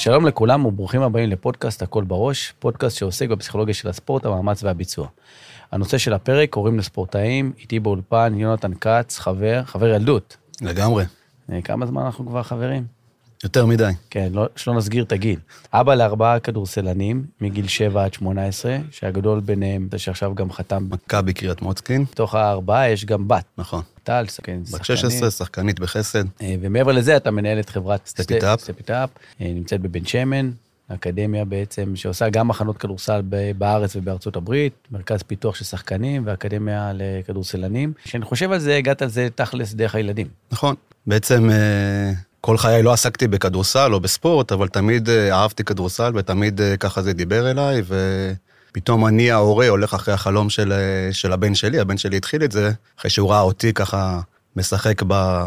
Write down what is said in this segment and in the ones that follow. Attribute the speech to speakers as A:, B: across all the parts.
A: שלום לכולם וברוכים הבאים לפודקאסט הכל בראש, פודקאסט שעוסק בפסיכולוגיה של הספורט, המאמץ והביצוע. הנושא של הפרק, הורים לספורטאים, איתי באולפן, יונתן כץ, חבר, חבר ילדות.
B: לגמרי.
A: אה, כמה זמן אנחנו כבר חברים?
B: יותר מדי.
A: כן, לא, שלא נסגיר את הגיל. אבא לארבעה כדורסלנים, מגיל 7 עד 18, שהגדול ביניהם, זה שעכשיו גם חתם.
B: מכבי קריית מוצקין.
A: בתוך הארבעה יש גם בת.
B: נכון.
A: טל, כן,
B: בת 16, שחקנית בחסד.
A: אה, ומעבר לזה, אתה מנהל את חברת
B: סטפיטאפ.
A: סטפיטאפ, אה, נמצאת בבן שמן, אקדמיה בעצם, שעושה גם מחנות כדורסל בארץ ובארצות הברית, מרכז פיתוח של שחקנים ואקדמיה לכדורסלנים. כשאני חושב על זה, הגעת על זה תכלס דרך הילדים.
B: נכון. בעצם אה, כל חיי לא עסקתי בכדורסל או בספורט, אבל תמיד אהבתי כדורסל ותמיד ככה זה דיבר אליי, ופתאום אני ההורה הולך אחרי החלום של, של הבן שלי, הבן שלי התחיל את זה, אחרי שהוא ראה אותי ככה משחק ב...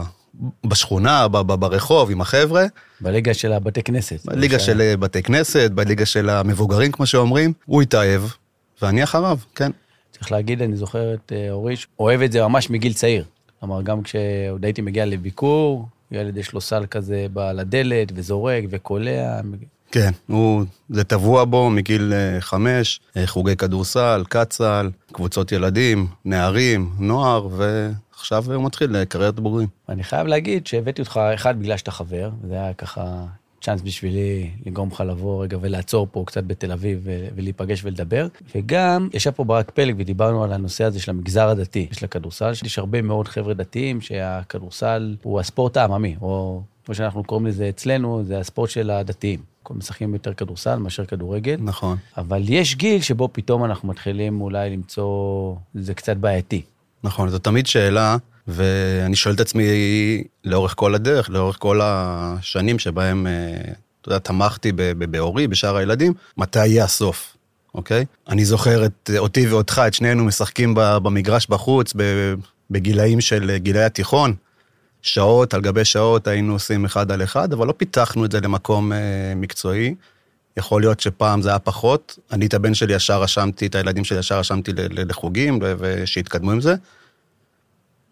B: בשכונה, ב- ב- ברחוב, עם החבר'ה.
A: בליגה של הבתי כנסת.
B: בליגה של אה, בתי כנסת, בליגה של המבוגרים, כמו שאומרים. הוא התאהב, ואני אחריו, כן.
A: צריך להגיד, אני זוכר את אה, אוריש, אוהב את זה ממש מגיל צעיר. כלומר, גם כשעוד הייתי מגיע לביקור, ילד יש לו סל כזה על הדלת, וזורק וקולע.
B: כן, הוא, זה טבוע בו מגיל אה, חמש, חוגי כדורסל, קצ"ל, קבוצות ילדים, נערים, נוער, ו... עכשיו הוא מתחיל לקריירת בוגרים.
A: אני חייב להגיד שהבאתי אותך, אחד, בגלל שאתה חבר, זה היה ככה צ'אנס בשבילי לגרום לך לבוא רגע ולעצור פה קצת בתל אביב ולהיפגש ולדבר. וגם, ישב פה ברק פלג ודיברנו על הנושא הזה של המגזר הדתי, של הכדורסל, יש הרבה מאוד חבר'ה דתיים שהכדורסל הוא הספורט העממי, או כמו שאנחנו קוראים לזה אצלנו, זה הספורט של הדתיים. משחקים יותר כדורסל מאשר כדורגל.
B: נכון.
A: אבל יש גיל שבו פתאום אנחנו מתחילים אולי למצוא, זה קצת בעייתי.
B: נכון, זו תמיד שאלה, ואני שואל את עצמי לאורך כל הדרך, לאורך כל השנים שבהם, אה, אתה יודע, תמכתי בהורי, בשאר הילדים, מתי יהיה הסוף, אוקיי? אני זוכר את אותי ואותך, את שנינו משחקים במגרש בחוץ, בגילאים של גילי התיכון. שעות על גבי שעות היינו עושים אחד על אחד, אבל לא פיתחנו את זה למקום אה, מקצועי. יכול להיות שפעם זה היה פחות. אני את הבן שלי ישר רשמתי, את הילדים שלי ישר רשמתי לחוגים, ושיתקדמו עם זה.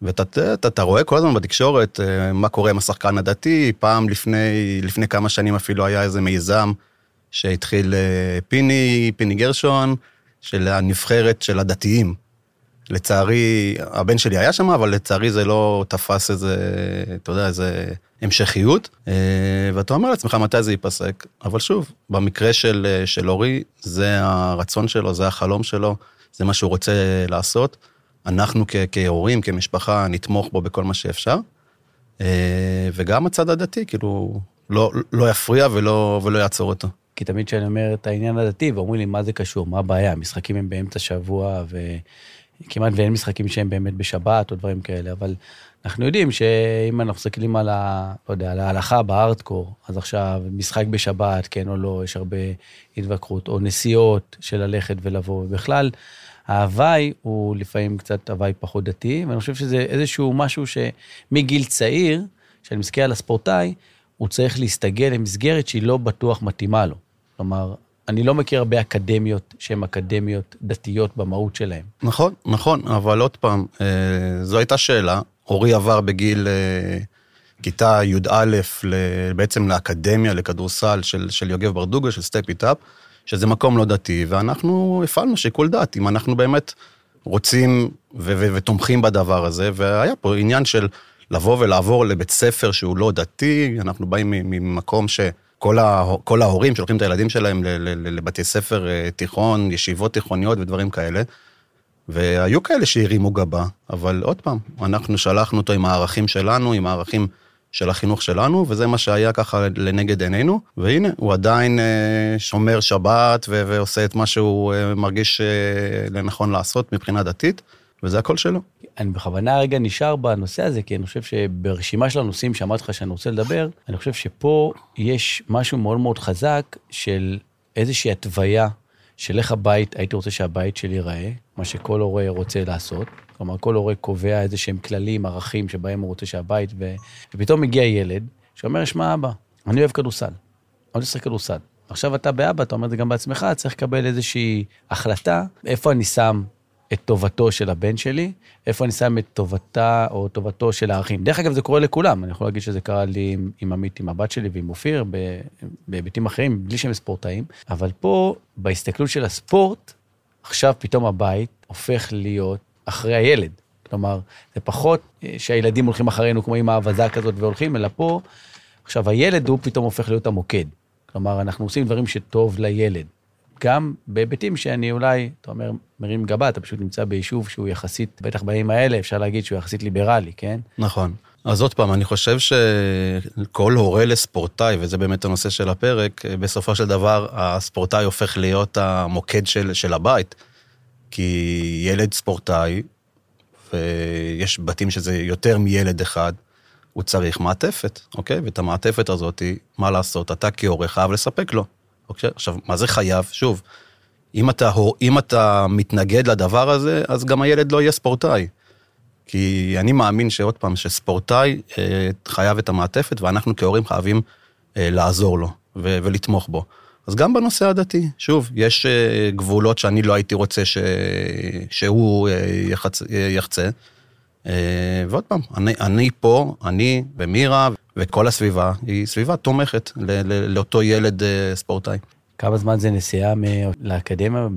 B: ואתה אתה, רואה כל הזמן בתקשורת אה, מה קורה עם השחקן הדתי, פעם לפני, לפני כמה שנים אפילו היה איזה מיזם שהתחיל אה, פיני, פיני גרשון, של הנבחרת של הדתיים. לצערי, הבן שלי היה שם, אבל לצערי זה לא תפס איזה, אתה יודע, איזה המשכיות. אה, ואתה אומר לעצמך, מתי זה ייפסק? אבל שוב, במקרה של, של אורי, זה הרצון שלו, זה החלום שלו, זה מה שהוא רוצה לעשות. אנחנו כ- כהורים, כמשפחה, נתמוך בו בכל מה שאפשר. אה, וגם הצד הדתי, כאילו, לא, לא יפריע ולא, ולא יעצור אותו.
A: כי תמיד כשאני אומר את העניין הדתי, ואומרים לי, מה זה קשור? מה הבעיה? המשחקים הם באמצע שבוע, ו... כמעט ואין משחקים שהם באמת בשבת או דברים כאלה, אבל אנחנו יודעים שאם אנחנו מסתכלים על, ה, לא יודע, על ההלכה בארדקור, אז עכשיו משחק בשבת, כן או לא, יש הרבה התווכחות, או נסיעות של ללכת ולבוא, ובכלל, ההוואי הוא לפעמים קצת הוואי פחות דתי, ואני חושב שזה איזשהו משהו שמגיל צעיר, כשאני מסתכל על הספורטאי, הוא צריך להסתגל למסגרת שהיא לא בטוח מתאימה לו. כלומר, אני לא מכיר הרבה אקדמיות שהן אקדמיות דתיות במהות שלהן.
B: נכון, נכון, אבל עוד פעם, אה, זו הייתה שאלה. אורי עבר בגיל אה, כיתה י"א בעצם לאקדמיה לכדורסל של, של יוגב ברדוגו, של סטפ איט אפ, שזה מקום לא דתי, ואנחנו הפעלנו שיקול דעת, אם אנחנו באמת רוצים ו- ו- ותומכים בדבר הזה, והיה פה עניין של לבוא ולעבור לבית ספר שהוא לא דתי, אנחנו באים ממקום ש... כל, ה, כל ההורים שולחים את הילדים שלהם לבתי ספר אה, תיכון, ישיבות תיכוניות ודברים כאלה. והיו כאלה שהרימו גבה, אבל עוד פעם, אנחנו שלחנו אותו עם הערכים שלנו, עם הערכים של החינוך שלנו, וזה מה שהיה ככה לנגד עינינו, והנה, הוא עדיין אה, שומר שבת ועושה את מה שהוא אה, מרגיש לנכון לעשות מבחינה דתית, וזה הכל שלו.
A: אני בכוונה רגע נשאר בנושא הזה, כי אני חושב שברשימה של הנושאים שאמרתי לך שאני רוצה לדבר, אני חושב שפה יש משהו מאוד מאוד חזק של איזושהי התוויה של איך הבית, הייתי רוצה שהבית שלי ייראה, מה שכל הורה רוצה לעשות. כלומר, כל הורה קובע איזה שהם כללים, ערכים שבהם הוא רוצה שהבית, ו... ופתאום מגיע ילד שאומר, שמע אבא, אני אוהב כדורסל, אני רוצה לשחק כדורסל. עכשיו אתה באבא, אתה אומר את זה גם בעצמך, צריך לקבל איזושהי החלטה, איפה אני שם את טובתו של הבן שלי, איפה אני שם את טובתה או טובתו של האחים. דרך אגב, זה קורה לכולם, אני יכול להגיד שזה קרה לי עם, עם עמית, עם הבת שלי ועם אופיר, בהיבטים אחרים, בלי שהם ספורטאים, אבל פה, בהסתכלות של הספורט, עכשיו פתאום הבית הופך להיות אחרי הילד. כלומר, זה פחות אה, שהילדים הולכים אחרינו כמו עם האבזה כזאת והולכים, אלא פה, עכשיו הילד הוא פתאום הופך להיות המוקד. כלומר, אנחנו עושים דברים שטוב לילד. גם בהיבטים שאני אולי, אתה אומר, מרים גבה, אתה פשוט נמצא ביישוב שהוא יחסית, בטח בימים האלה, אפשר להגיד שהוא יחסית ליברלי, כן?
B: נכון. אז עוד פעם, אני חושב שכל הורה לספורטאי, וזה באמת הנושא של הפרק, בסופו של דבר הספורטאי הופך להיות המוקד של, של הבית. כי ילד ספורטאי, ויש בתים שזה יותר מילד אחד, הוא צריך מעטפת, אוקיי? ואת המעטפת הזאת, מה לעשות? אתה כהורה חייב לספק לו. אוקיי? עכשיו, מה זה חייב? שוב, אם אתה, אם אתה מתנגד לדבר הזה, אז גם הילד לא יהיה ספורטאי. כי אני מאמין שעוד פעם, שספורטאי אה, חייב את המעטפת, ואנחנו כהורים חייבים אה, לעזור לו ולתמוך בו. אז גם בנושא הדתי, שוב, יש אה, גבולות שאני לא הייתי רוצה ש... שהוא אה, יחצ... אה, יחצה. ועוד פעם, אני, אני פה, אני ומירה וכל הסביבה היא סביבה תומכת ל- לאותו ילד ספורטאי.
A: כמה זמן זה נסיעה לאקדמיה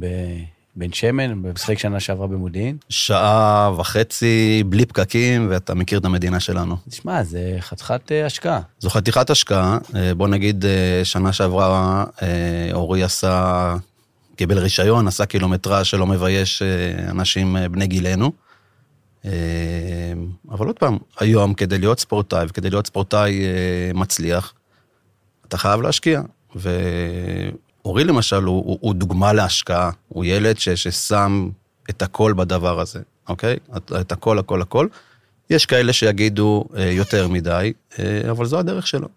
A: בבן שמן, במשחק שנה שעברה במודיעין?
B: שעה וחצי בלי פקקים, ואתה מכיר את המדינה שלנו.
A: תשמע, זה חתיכת אה, השקעה.
B: זו חתיכת השקעה. אה, בוא נגיד, שנה שעברה אורי עשה, קיבל רישיון, עשה קילומטרה שלא מבייש אנשים בני גילנו. אבל עוד פעם, היום כדי להיות ספורטאי וכדי להיות ספורטאי מצליח, אתה חייב להשקיע. ואורי למשל הוא, הוא, הוא דוגמה להשקעה, הוא ילד ש, ששם את הכל בדבר הזה, אוקיי? את, את הכל, הכל, הכל. יש כאלה שיגידו אה, יותר מדי, אה, אבל זו הדרך שלו.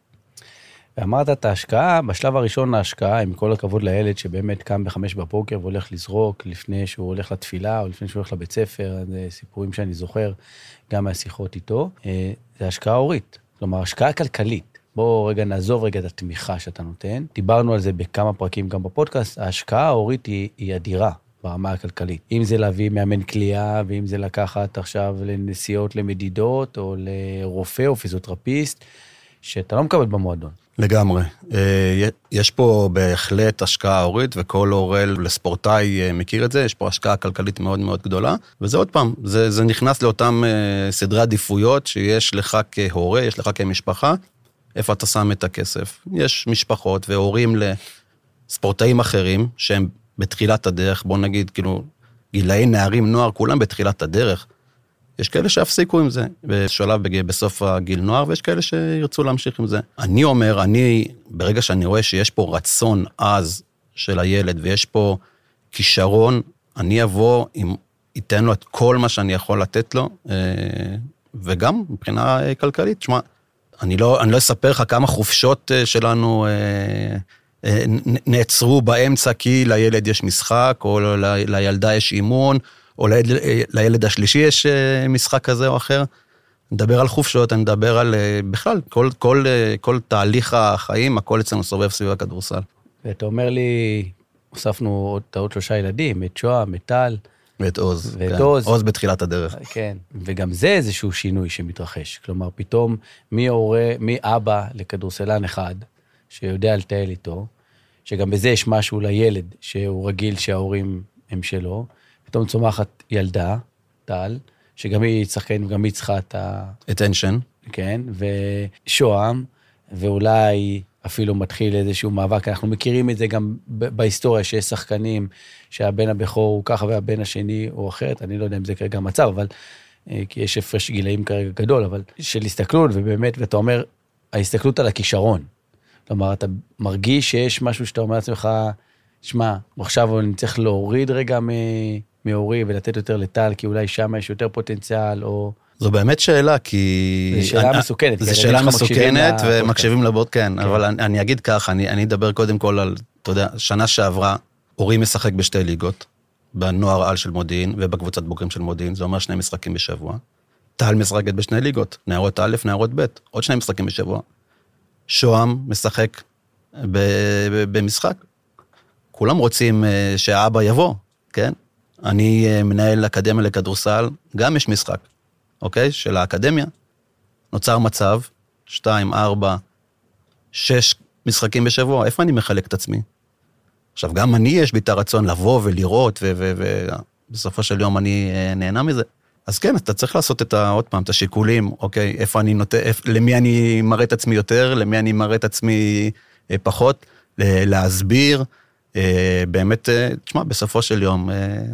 A: ואמרת את ההשקעה, בשלב הראשון ההשקעה, עם כל הכבוד לילד שבאמת קם בחמש בבוקר והולך לזרוק לפני שהוא הולך לתפילה או לפני שהוא הולך לבית ספר, זה סיפורים שאני זוכר גם מהשיחות איתו, אה, זה השקעה הורית, כלומר השקעה כלכלית. בואו רגע נעזוב רגע את התמיכה שאתה נותן. דיברנו על זה בכמה פרקים גם בפודקאסט, ההשקעה ההורית היא, היא אדירה ברמה הכלכלית. אם זה להביא מאמן כליאה, ואם זה לקחת עכשיו לנסיעות למדידות, או לרופא או פיזיותרפיסט, שאתה לא מקבל במועדון.
B: לגמרי. אה, יש פה בהחלט השקעה הורית, וכל הורה לספורטאי אה, מכיר את זה, יש פה השקעה כלכלית מאוד מאוד גדולה, וזה עוד פעם, זה, זה נכנס לאותם אה, סדרי עדיפויות שיש לך כהורה, יש לך כמשפחה, איפה אתה שם את הכסף. יש משפחות והורים לספורטאים אחרים שהם בתחילת הדרך, בוא נגיד, כאילו, גילאי נערים, נוער, כולם בתחילת הדרך. יש כאלה שיפסיקו עם זה בשלב בסוף הגיל נוער, ויש כאלה שירצו להמשיך עם זה. אני אומר, אני, ברגע שאני רואה שיש פה רצון עז של הילד ויש פה כישרון, אני אבוא עם, אתן לו את כל מה שאני יכול לתת לו, אה, וגם מבחינה כלכלית. תשמע, אני לא, אני לא אספר לך כמה חופשות אה, שלנו אה, אה, נעצרו באמצע כי לילד יש משחק, או לילדה יש אימון, או לילד, לילד השלישי יש משחק כזה או אחר. נדבר על חופשות, אני מדבר על בכלל, כל, כל, כל תהליך החיים, הכל אצלנו סובב סביב הכדורסל.
A: ואתה אומר לי, הוספנו עוד, עוד שלושה ילדים, את שוהם, את טל.
B: ואת עוז. ואת כן. עוז. עוז בתחילת הדרך.
A: כן, וגם זה איזשהו שינוי שמתרחש. כלומר, פתאום מי הורה, מי אבא לכדורסלן אחד, שיודע לטייל איתו, שגם בזה יש משהו לילד, שהוא רגיל שההורים הם שלו, פתאום צומחת ילדה, טל, שגם היא שחקנית וגם היא צריכה את ה...
B: attention.
A: כן, ושוהם, ואולי אפילו מתחיל איזשהו מאבק. אנחנו מכירים את זה גם בהיסטוריה, שיש שחקנים שהבן הבכור הוא ככה והבן השני הוא אחרת, אני לא יודע אם זה כרגע המצב, אבל... אה, כי יש הפרש גילאים כרגע גדול, אבל של הסתכלות, ובאמת, ואתה אומר, ההסתכלות על הכישרון. כלומר, אתה מרגיש שיש משהו שאתה אומר לעצמך, שמע, עכשיו אני צריך להוריד רגע מאורי ולתת יותר לטל, כי אולי שם יש יותר פוטנציאל, או...
B: זו באמת שאלה, כי...
A: זו שאלה אני, מסוכנת.
B: זו שאלה מסוכנת, ומקשיבים לבוט, כן, כן. אבל אני, אני אגיד כך, אני, אני אדבר קודם כל על, אתה יודע, שנה שעברה, אורי משחק בשתי ליגות, בנוער על של מודיעין ובקבוצת בוגרים של מודיעין, זה אומר שני משחקים בשבוע. טל משחקת בשני ליגות, נערות א', נערות ב', עוד שני משחקים בשבוע. שוהם משחק ב, ב, במשחק. כולם רוצים אה, שהאבא יבוא, כן? אני אה, מנהל אקדמיה לכדורסל, גם יש משחק, אוקיי? של האקדמיה. נוצר מצב, שתיים, ארבע, שש משחקים בשבוע, איפה אני מחלק את עצמי? עכשיו, גם אני יש בי את הרצון לבוא ולראות, ובסופו של יום אני אה, נהנה מזה. אז כן, אתה צריך לעשות את ה, עוד פעם, את השיקולים, אוקיי, איפה אני נותן, איפ, למי אני מראה את עצמי יותר, למי אני מראה את עצמי אה, פחות, להסביר. אה, באמת, תשמע, בסופו של יום,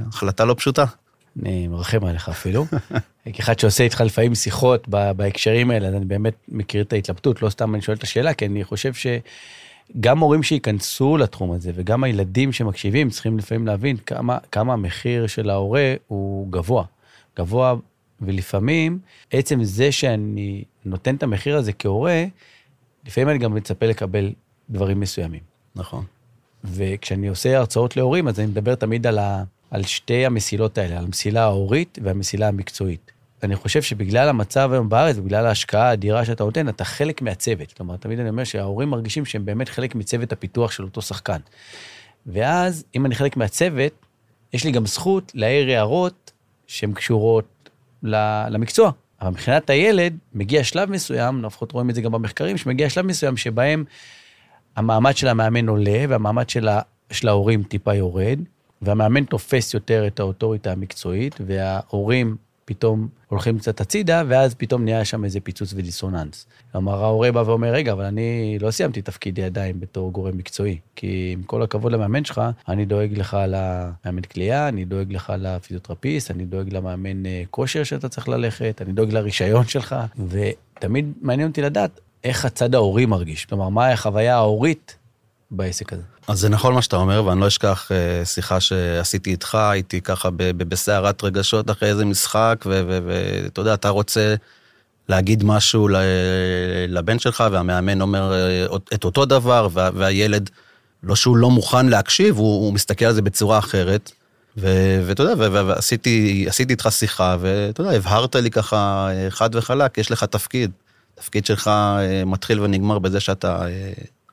B: החלטה לא פשוטה.
A: אני מרחם עליך אפילו. כאחד שעושה איתך לפעמים שיחות בהקשרים האלה, אז אני באמת מכיר את ההתלבטות, לא סתם אני שואל את השאלה, כי אני חושב ש... גם מורים שייכנסו לתחום הזה וגם הילדים שמקשיבים צריכים לפעמים להבין כמה, כמה המחיר של ההורה הוא גבוה. גבוה, ולפעמים עצם זה שאני נותן את המחיר הזה כהורה, לפעמים אני גם מצפה לקבל דברים מסוימים.
B: נכון.
A: וכשאני עושה הרצאות להורים, אז אני מדבר תמיד על, ה, על שתי המסילות האלה, על המסילה ההורית והמסילה המקצועית. ואני חושב שבגלל המצב היום בארץ, בגלל ההשקעה האדירה שאתה נותן, אתה חלק מהצוות. כלומר, תמיד אני אומר שההורים מרגישים שהם באמת חלק מצוות הפיתוח של אותו שחקן. ואז, אם אני חלק מהצוות, יש לי גם זכות להעיר הערות שהן קשורות למקצוע. אבל מבחינת הילד, מגיע שלב מסוים, לפחות רואים את זה גם במחקרים, שמגיע שלב מסוים שבהם המעמד של המאמן עולה והמעמד של, של ההורים טיפה יורד, והמאמן תופס יותר את האוטוריטה המקצועית, וההורים פתאום הולכים קצת הצידה, ואז פתאום נהיה שם איזה פיצוץ ודיסוננס. כלומר, ההורה בא ואומר, רגע, אבל אני לא סיימתי תפקידי עדיין בתור גורם מקצועי, כי עם כל הכבוד למאמן שלך, אני דואג לך למאמן כליאה, אני דואג לך לפיזיותרפיסט, אני דואג למאמן אה, כושר שאתה צריך ללכת, אני דואג לרישיון שלך, ותמיד מעניין אותי לדעת איך הצד ההורי מרגיש. כלומר, מה החוויה ההורית בעסק הזה.
B: אז זה נכון מה שאתה אומר, ואני לא אשכח אה, שיחה שעשיתי איתך, הייתי ככה בסערת רגשות אחרי איזה משחק, ואתה יודע, אתה רוצה להגיד משהו לבן שלך, והמאמן אומר אה, את אותו דבר, והילד, לא שהוא לא מוכן להקשיב, הוא, הוא מסתכל על זה בצורה אחרת. ואתה יודע, ועשיתי איתך שיחה, ואתה יודע, הבהרת לי ככה אה, חד וחלק, יש לך תפקיד. תפקיד שלך מתחיל ונגמר בזה שאתה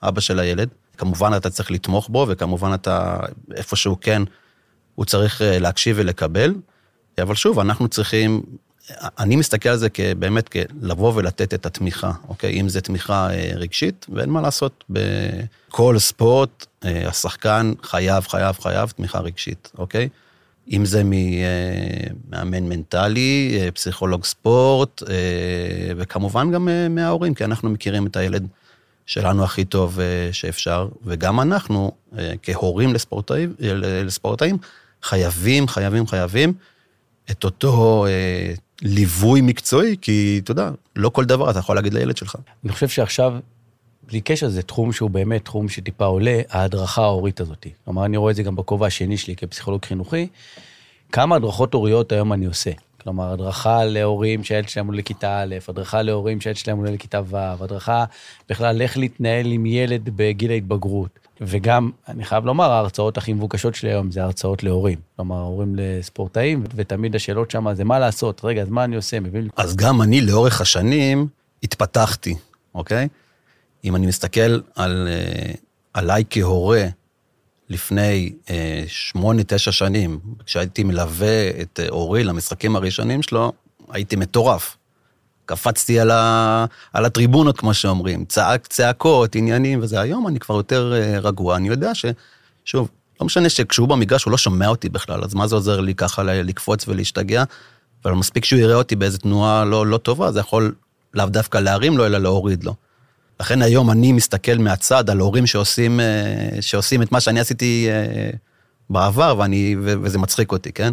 B: אבא של הילד. כמובן אתה צריך לתמוך בו, וכמובן אתה, איפשהו כן, הוא צריך אה, להקשיב ולקבל. אבל שוב, אנחנו צריכים, אני מסתכל על זה באמת כלבוא ולתת את התמיכה, אוקיי? אם זה תמיכה אה, רגשית, ואין מה לעשות, בכל ספורט אה, השחקן חייב, חייב, חייב תמיכה רגשית, אוקיי? אם זה ממאמן מנטלי, פסיכולוג ספורט, וכמובן גם מההורים, כי אנחנו מכירים את הילד שלנו הכי טוב אה, שאפשר, וגם אנחנו, אה, כהורים לספורטאים, לספורטאים חייבים, חייבים, חייבים את אותו אה, ליווי מקצועי, כי אתה יודע, לא כל דבר אתה יכול להגיד לילד שלך.
A: אני חושב שעכשיו, בלי קשר, זה תחום שהוא באמת תחום שטיפה עולה, ההדרכה ההורית הזאת. כלומר, אני רואה את זה גם בכובע השני שלי כפסיכולוג חינוכי. כמה הדרכות הוריות היום אני עושה? כלומר, הדרכה להורים שהילד שלהם עולה לכיתה א', הדרכה להורים שהילד שלהם עולה לכיתה ו', הדרכה בכלל איך להתנהל עם ילד בגיל ההתבגרות. וגם, אני חייב לומר, ההרצאות הכי מבוקשות שלי היום זה הרצאות להורים. כלומר, הורים לספורטאים, ותמיד השאלות שם זה מה לעשות, רגע, אז מה אני עושה? מבין?
B: אז גם אני לאורך השנים התפתחתי, אוקיי? אם אני מסתכל על, אה, עליי כהורה, לפני אה, שמונה, תשע שנים, כשהייתי מלווה את אה, אורי למשחקים הראשונים שלו, הייתי מטורף. קפצתי על, ה, על הטריבונות, כמו שאומרים, צעק, צעקות, עניינים וזה. היום אני כבר יותר אה, רגוע, אני יודע ש... שוב, לא משנה שכשהוא במגרש הוא לא שומע אותי בכלל, אז מה זה עוזר לי ככה לקפוץ ולהשתגע? אבל מספיק שהוא יראה אותי באיזה תנועה לא, לא טובה, זה יכול לאו דווקא להרים לו, אלא להוריד לו. לכן היום אני מסתכל מהצד על הורים שעושים, אה, שעושים את מה שאני עשיתי אה, בעבר, ואני, וזה מצחיק אותי, כן?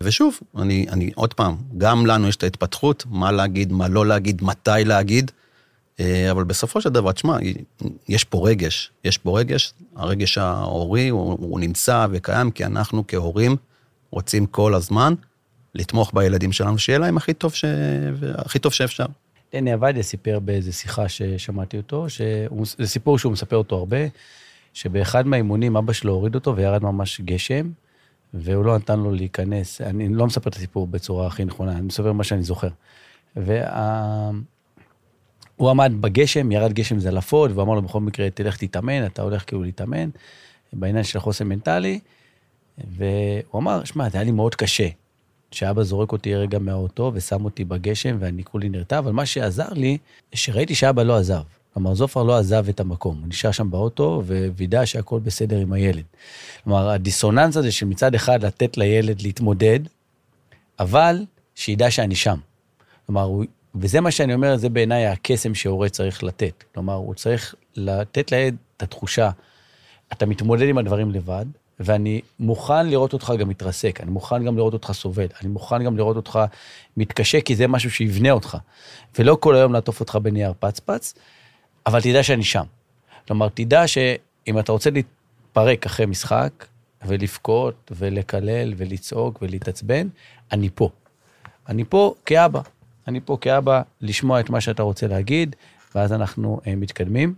B: ושוב, אני, אני עוד פעם, גם לנו יש את ההתפתחות, מה להגיד, מה לא להגיד, מתי להגיד, אה, אבל בסופו של דבר, תשמע, יש פה רגש, יש פה רגש, הרגש ההורי הוא, הוא נמצא וקיים, כי אנחנו כהורים רוצים כל הזמן לתמוך בילדים שלנו, שיהיה להם הכי טוב, ש... הכי טוב שאפשר.
A: דני עבדיה סיפר באיזה שיחה ששמעתי אותו, שזה סיפור שהוא מספר אותו הרבה, שבאחד מהאימונים אבא שלו הוריד אותו וירד ממש גשם, והוא לא נתן לו להיכנס. אני לא מספר את הסיפור בצורה הכי נכונה, אני מספר מה שאני זוכר. וה... הוא עמד בגשם, ירד גשם זלעפות, והוא אמר לו בכל מקרה, תלך תתאמן, אתה הולך כאילו להתאמן, בעניין של החוסן מנטלי. והוא אמר, שמע, זה היה לי מאוד קשה. שאבא זורק אותי רגע מהאוטו ושם אותי בגשם ואני כולי נרתע, אבל מה שעזר לי, שראיתי שאבא לא עזב. כלומר, זופר לא עזב את המקום, הוא נשאר שם באוטו ווידא שהכל בסדר עם הילד. כלומר, הדיסוננס הזה של מצד אחד לתת לילד להתמודד, אבל שידע שאני שם. כלומר, הוא, וזה מה שאני אומר, זה בעיניי הקסם שהורה צריך לתת. כלומר, הוא צריך לתת לילד את התחושה, אתה מתמודד עם הדברים לבד, ואני מוכן לראות אותך גם מתרסק, אני מוכן גם לראות אותך סובל, אני מוכן גם לראות אותך מתקשה, כי זה משהו שיבנה אותך. ולא כל היום לעטוף אותך בנייר פצפץ, אבל תדע שאני שם. כלומר, תדע שאם אתה רוצה להתפרק אחרי משחק, ולבכות, ולקלל, ולצעוק, ולהתעצבן, אני פה. אני פה כאבא. אני פה כאבא לשמוע את מה שאתה רוצה להגיד, ואז אנחנו אה, מתקדמים.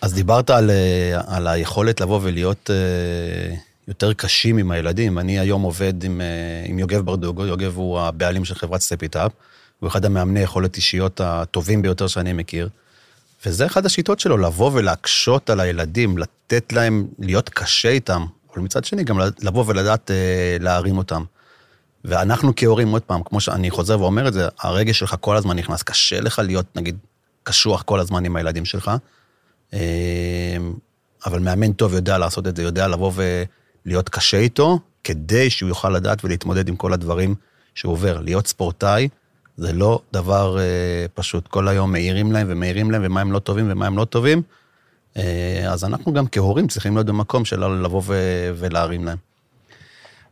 B: אז דיברת על, אה, על היכולת לבוא ולהיות אה, יותר קשים עם הילדים. אני היום עובד עם, אה, עם יוגב ברדוגו, יוגב הוא הבעלים של חברת סטפ איט אפ, הוא אחד המאמני יכולת אישיות הטובים ביותר שאני מכיר. וזה אחת השיטות שלו, לבוא ולהקשות על הילדים, לתת להם להיות קשה איתם, אבל מצד שני גם לבוא ולדעת אה, להרים אותם. ואנחנו כהורים, עוד פעם, כמו שאני חוזר ואומר את זה, הרגש שלך כל הזמן נכנס, קשה לך להיות, נגיד, קשוח כל הזמן עם הילדים שלך, אה, אבל מאמן טוב יודע לעשות את זה, יודע לבוא ולהיות קשה איתו, כדי שהוא יוכל לדעת ולהתמודד עם כל הדברים שהוא עובר. להיות ספורטאי זה לא דבר אה, פשוט. כל היום מעירים להם ומעירים להם, ומה הם לא טובים ומה הם לא טובים. אה, אז אנחנו גם כהורים צריכים להיות במקום של לבוא ולהרים להם.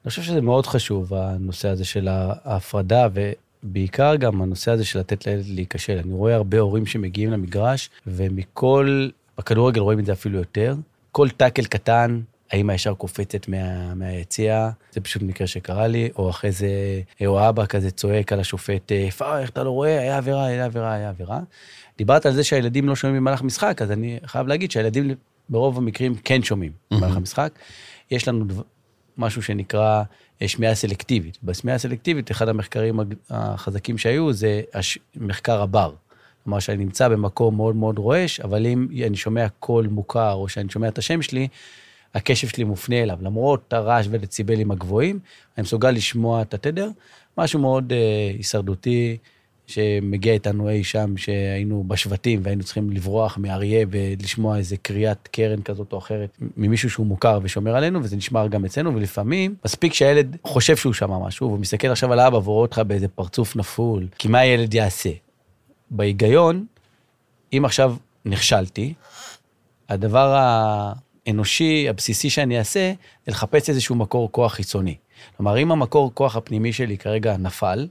A: אני חושב שזה מאוד חשוב, הנושא הזה של ההפרדה, ובעיקר גם הנושא הזה של לתת לילד להיכשל. אני רואה הרבה הורים שמגיעים למגרש, ומכל, בכדורגל רואים את זה אפילו יותר, כל טאקל קטן, האמא ישר קופצת מה, מהיציע, זה פשוט מקרה שקרה לי, או אחרי זה, או אבא כזה צועק על השופט, פאר, איך אתה לא רואה, היה עבירה, היה עבירה, היה עבירה. דיברת על זה שהילדים לא שומעים במהלך משחק, אז אני חייב להגיד שהילדים ברוב המקרים כן שומעים במהלך המשחק. יש לנו משהו שנקרא אה, שמיעה סלקטיבית. בשמיעה סלקטיבית, אחד המחקרים החזקים שהיו זה מחקר הבר. כלומר, שאני נמצא במקום מאוד מאוד רועש, אבל אם אני שומע קול מוכר, או שאני שומע את השם שלי, הקשב שלי מופנה אליו. למרות הרעש ודציבלים הגבוהים, אני מסוגל לשמוע את התדר. משהו מאוד אה, הישרדותי, שמגיע איתנו אי שם, שהיינו בשבטים והיינו צריכים לברוח מאריה ולשמוע איזה קריאת קרן כזאת או אחרת ממישהו שהוא מוכר ושומר עלינו, וזה נשמר גם אצלנו, ולפעמים מספיק שהילד חושב שהוא שמע משהו, והוא מסתכל עכשיו על אבא ורואה אותך באיזה פרצוף נפול, כי מה הילד יעשה? בהיגיון, אם עכשיו נכשלתי, הדבר האנושי, הבסיסי שאני אעשה, זה לחפש איזשהו מקור כוח חיצוני. כלומר, אם המקור כוח הפנימי שלי כרגע נפל,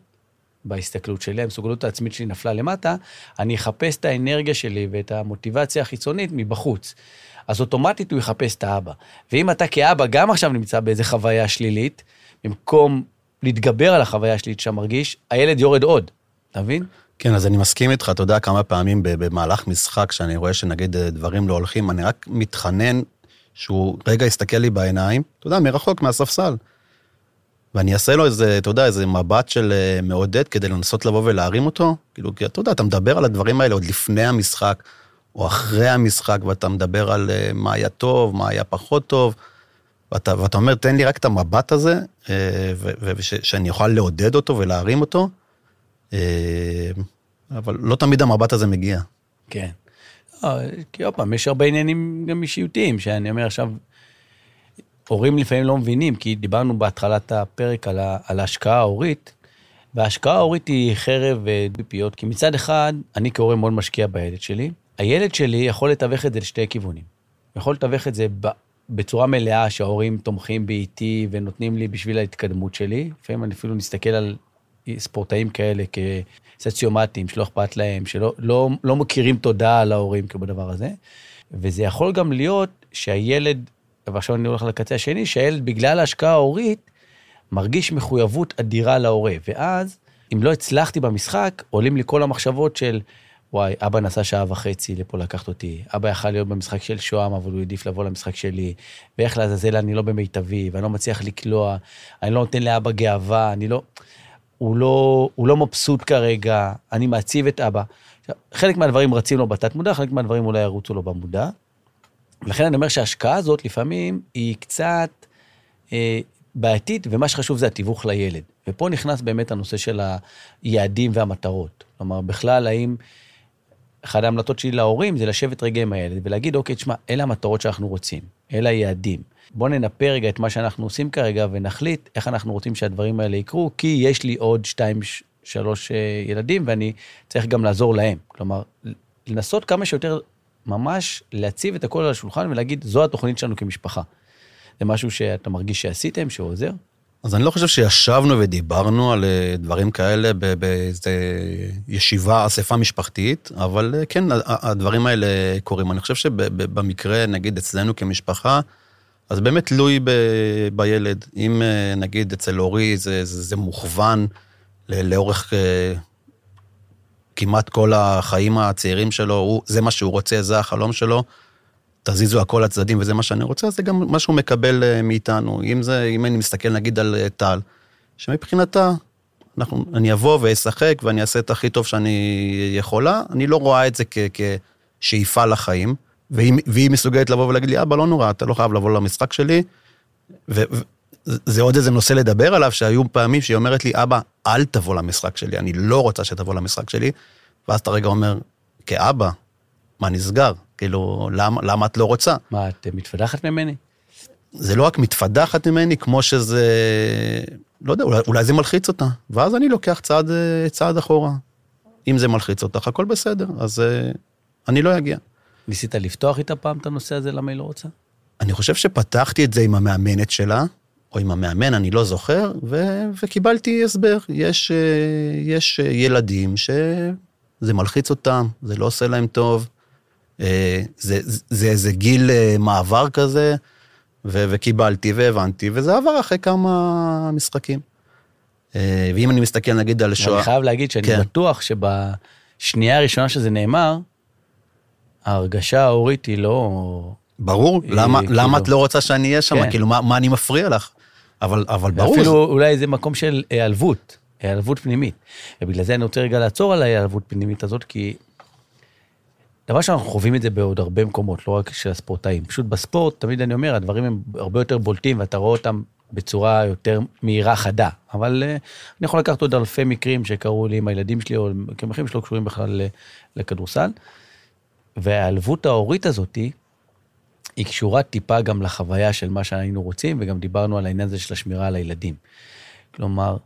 A: בהסתכלות שלי, המסוגלות העצמית שלי נפלה למטה, אני אחפש את האנרגיה שלי ואת המוטיבציה החיצונית מבחוץ. אז אוטומטית הוא יחפש את האבא. ואם אתה כאבא גם עכשיו נמצא באיזה חוויה שלילית, במקום להתגבר על החוויה השלילית שאתה מרגיש, הילד יורד עוד, אתה מבין?
B: כן, אז אני מסכים איתך, אתה יודע כמה פעמים במהלך משחק, שאני רואה שנגיד דברים לא הולכים, אני רק מתחנן שהוא רגע יסתכל לי בעיניים, אתה יודע, מרחוק, מהספסל. ואני אעשה לו איזה, אתה יודע, איזה מבט של אה, מעודד כדי לנסות לבוא ולהרים אותו. כאילו, כי אתה יודע, אתה מדבר על הדברים האלה עוד לפני המשחק, או אחרי המשחק, ואתה מדבר על אה, מה היה טוב, מה היה פחות טוב, ואתה, ואתה אומר, תן לי רק את המבט הזה, אה, ושאני אוכל לעודד אותו ולהרים אותו, אבל לא תמיד המבט הזה מגיע.
A: כן. כי עוד פעם, יש הרבה עניינים גם אישיותיים, שאני אומר עכשיו, הורים לפעמים לא מבינים, כי דיברנו בהתחלת הפרק על, ההשקעה ההורית, וההשקעה ההורית היא חרב ופיות, כי מצד אחד, אני כהורה מאוד משקיע בילד שלי. הילד שלי יכול לתווך את זה לשתי כיוונים. יכול לתווך את זה בצורה מלאה שההורים תומכים בי איתי ונותנים לי בשביל ההתקדמות שלי. לפעמים אני אפילו מסתכל על ספורטאים כאלה כסוציומטיים, שלא אכפת להם, שלא לא, לא מכירים תודה על ההורים בדבר הזה. וזה יכול גם להיות שהילד ועכשיו אני הולך לקצה השני, שהילד בגלל ההשקעה ההורית, מרגיש מחויבות אדירה להורה. ואז, אם לא הצלחתי במשחק, עולים לי כל המחשבות של, וואי, אבא נסע שעה וחצי לפה לקחת אותי, אבא יכל להיות במשחק של שוהם, אבל הוא העדיף לבוא למשחק שלי, ואיך לעזאזל אני לא במיטבי, ואני לא מצליח לקלוע, אני לא נותן לאבא גאווה, אני לא... הוא לא, הוא לא מבסוט כרגע, אני מעציב את אבא. חלק מהדברים רצים לו בתת מודע, חלק מהדברים אולי ירוצו לו במודע. לכן אני אומר שההשקעה הזאת לפעמים היא קצת אה, בעייתית, ומה שחשוב זה התיווך לילד. ופה נכנס באמת הנושא של היעדים והמטרות. כלומר, בכלל, האם... אחת ההמלטות שלי להורים זה לשבת רגע עם הילד ולהגיד, אוקיי, תשמע, אלה המטרות שאנחנו רוצים, אלה היעדים. בואו ננפה רגע את מה שאנחנו עושים כרגע ונחליט איך אנחנו רוצים שהדברים האלה יקרו, כי יש לי עוד שתיים, שלוש אה, ילדים ואני צריך גם לעזור להם. כלומר, לנסות כמה שיותר ממש להציב את הכל על השולחן ולהגיד, זו התוכנית שלנו כמשפחה. זה משהו שאתה מרגיש שעשיתם, שהוא עוזר?
B: אז אני לא חושב שישבנו ודיברנו על אה, דברים כאלה באיזה ישיבה, אספה משפחתית, אבל אה, כן, הדברים האלה קורים. אני חושב שבמקרה, נגיד, אצלנו כמשפחה, אז באמת תלוי ב, בילד. אם אה, נגיד אצל אורי זה, זה, זה מוכוון לאורך כמעט כל החיים הצעירים שלו, הוא, זה מה שהוא רוצה, זה החלום שלו, תזיזו הכל לצדדים וזה מה שאני רוצה, זה גם מה שהוא מקבל אה, מאיתנו. אם זה, אם אני מסתכל נגיד על אה, טל, שמבחינתה, אנחנו, אני אבוא ואשחק ואני אעשה את הכי טוב שאני יכולה, אני לא רואה את זה כשאיפה לחיים, והיא, והיא מסוגלת לבוא ולהגיד לי, אבא, לא נורא, אתה לא חייב לבוא למשחק שלי. וזה עוד איזה נושא לדבר עליו, שהיו פעמים שהיא אומרת לי, אבא, אל תבוא למשחק שלי, אני לא רוצה שתבוא למשחק שלי. ואז אתה רגע אומר, כאבא, מה נסגר? כאילו, למה, למה את לא רוצה?
A: מה, את מתפדחת ממני?
B: זה לא רק מתפדחת ממני, כמו שזה, לא יודע, אולי, אולי זה מלחיץ אותה. ואז אני לוקח צעד, צעד אחורה. אם זה מלחיץ אותך, הכל בסדר, אז uh, אני לא אגיע.
A: ניסית לפתוח איתה פעם את הנושא הזה, למה היא לא רוצה?
B: אני חושב שפתחתי את זה עם המאמנת שלה, או עם המאמן, אני לא זוכר, ו- וקיבלתי הסבר. יש, uh, יש uh, ילדים שזה מלחיץ אותם, זה לא עושה להם טוב, אה, זה איזה גיל אה, מעבר כזה, ו- וקיבלתי והבנתי, וזה עבר אחרי כמה משחקים. אה, ואם אני מסתכל נגיד על שואה...
A: אני חייב להגיד שאני כן. בטוח שבשנייה הראשונה שזה נאמר, ההרגשה ההורית היא לא...
B: ברור, היא, למה, כאילו... למה את לא רוצה שאני אהיה שם? כן. כאילו, מה, מה אני מפריע לך? אבל, אבל ברור.
A: אפילו זה... אולי זה מקום של היעלבות, היעלבות פנימית. ובגלל זה אני רוצה רגע לעצור על ההיעלבות פנימית הזאת, כי דבר שאנחנו חווים את זה בעוד הרבה מקומות, לא רק של הספורטאים. פשוט בספורט, תמיד אני אומר, הדברים הם הרבה יותר בולטים ואתה רואה אותם בצורה יותר מהירה, חדה. אבל uh, אני יכול לקחת עוד אלפי מקרים שקרו לי עם הילדים שלי, או מקרים אחרים שלא קשורים בכלל לכדורסל. והעלבות ההורית הזאת, היא קשורה טיפה גם לחוויה של מה שהיינו רוצים, וגם דיברנו על העניין הזה של השמירה על הילדים. כלומר,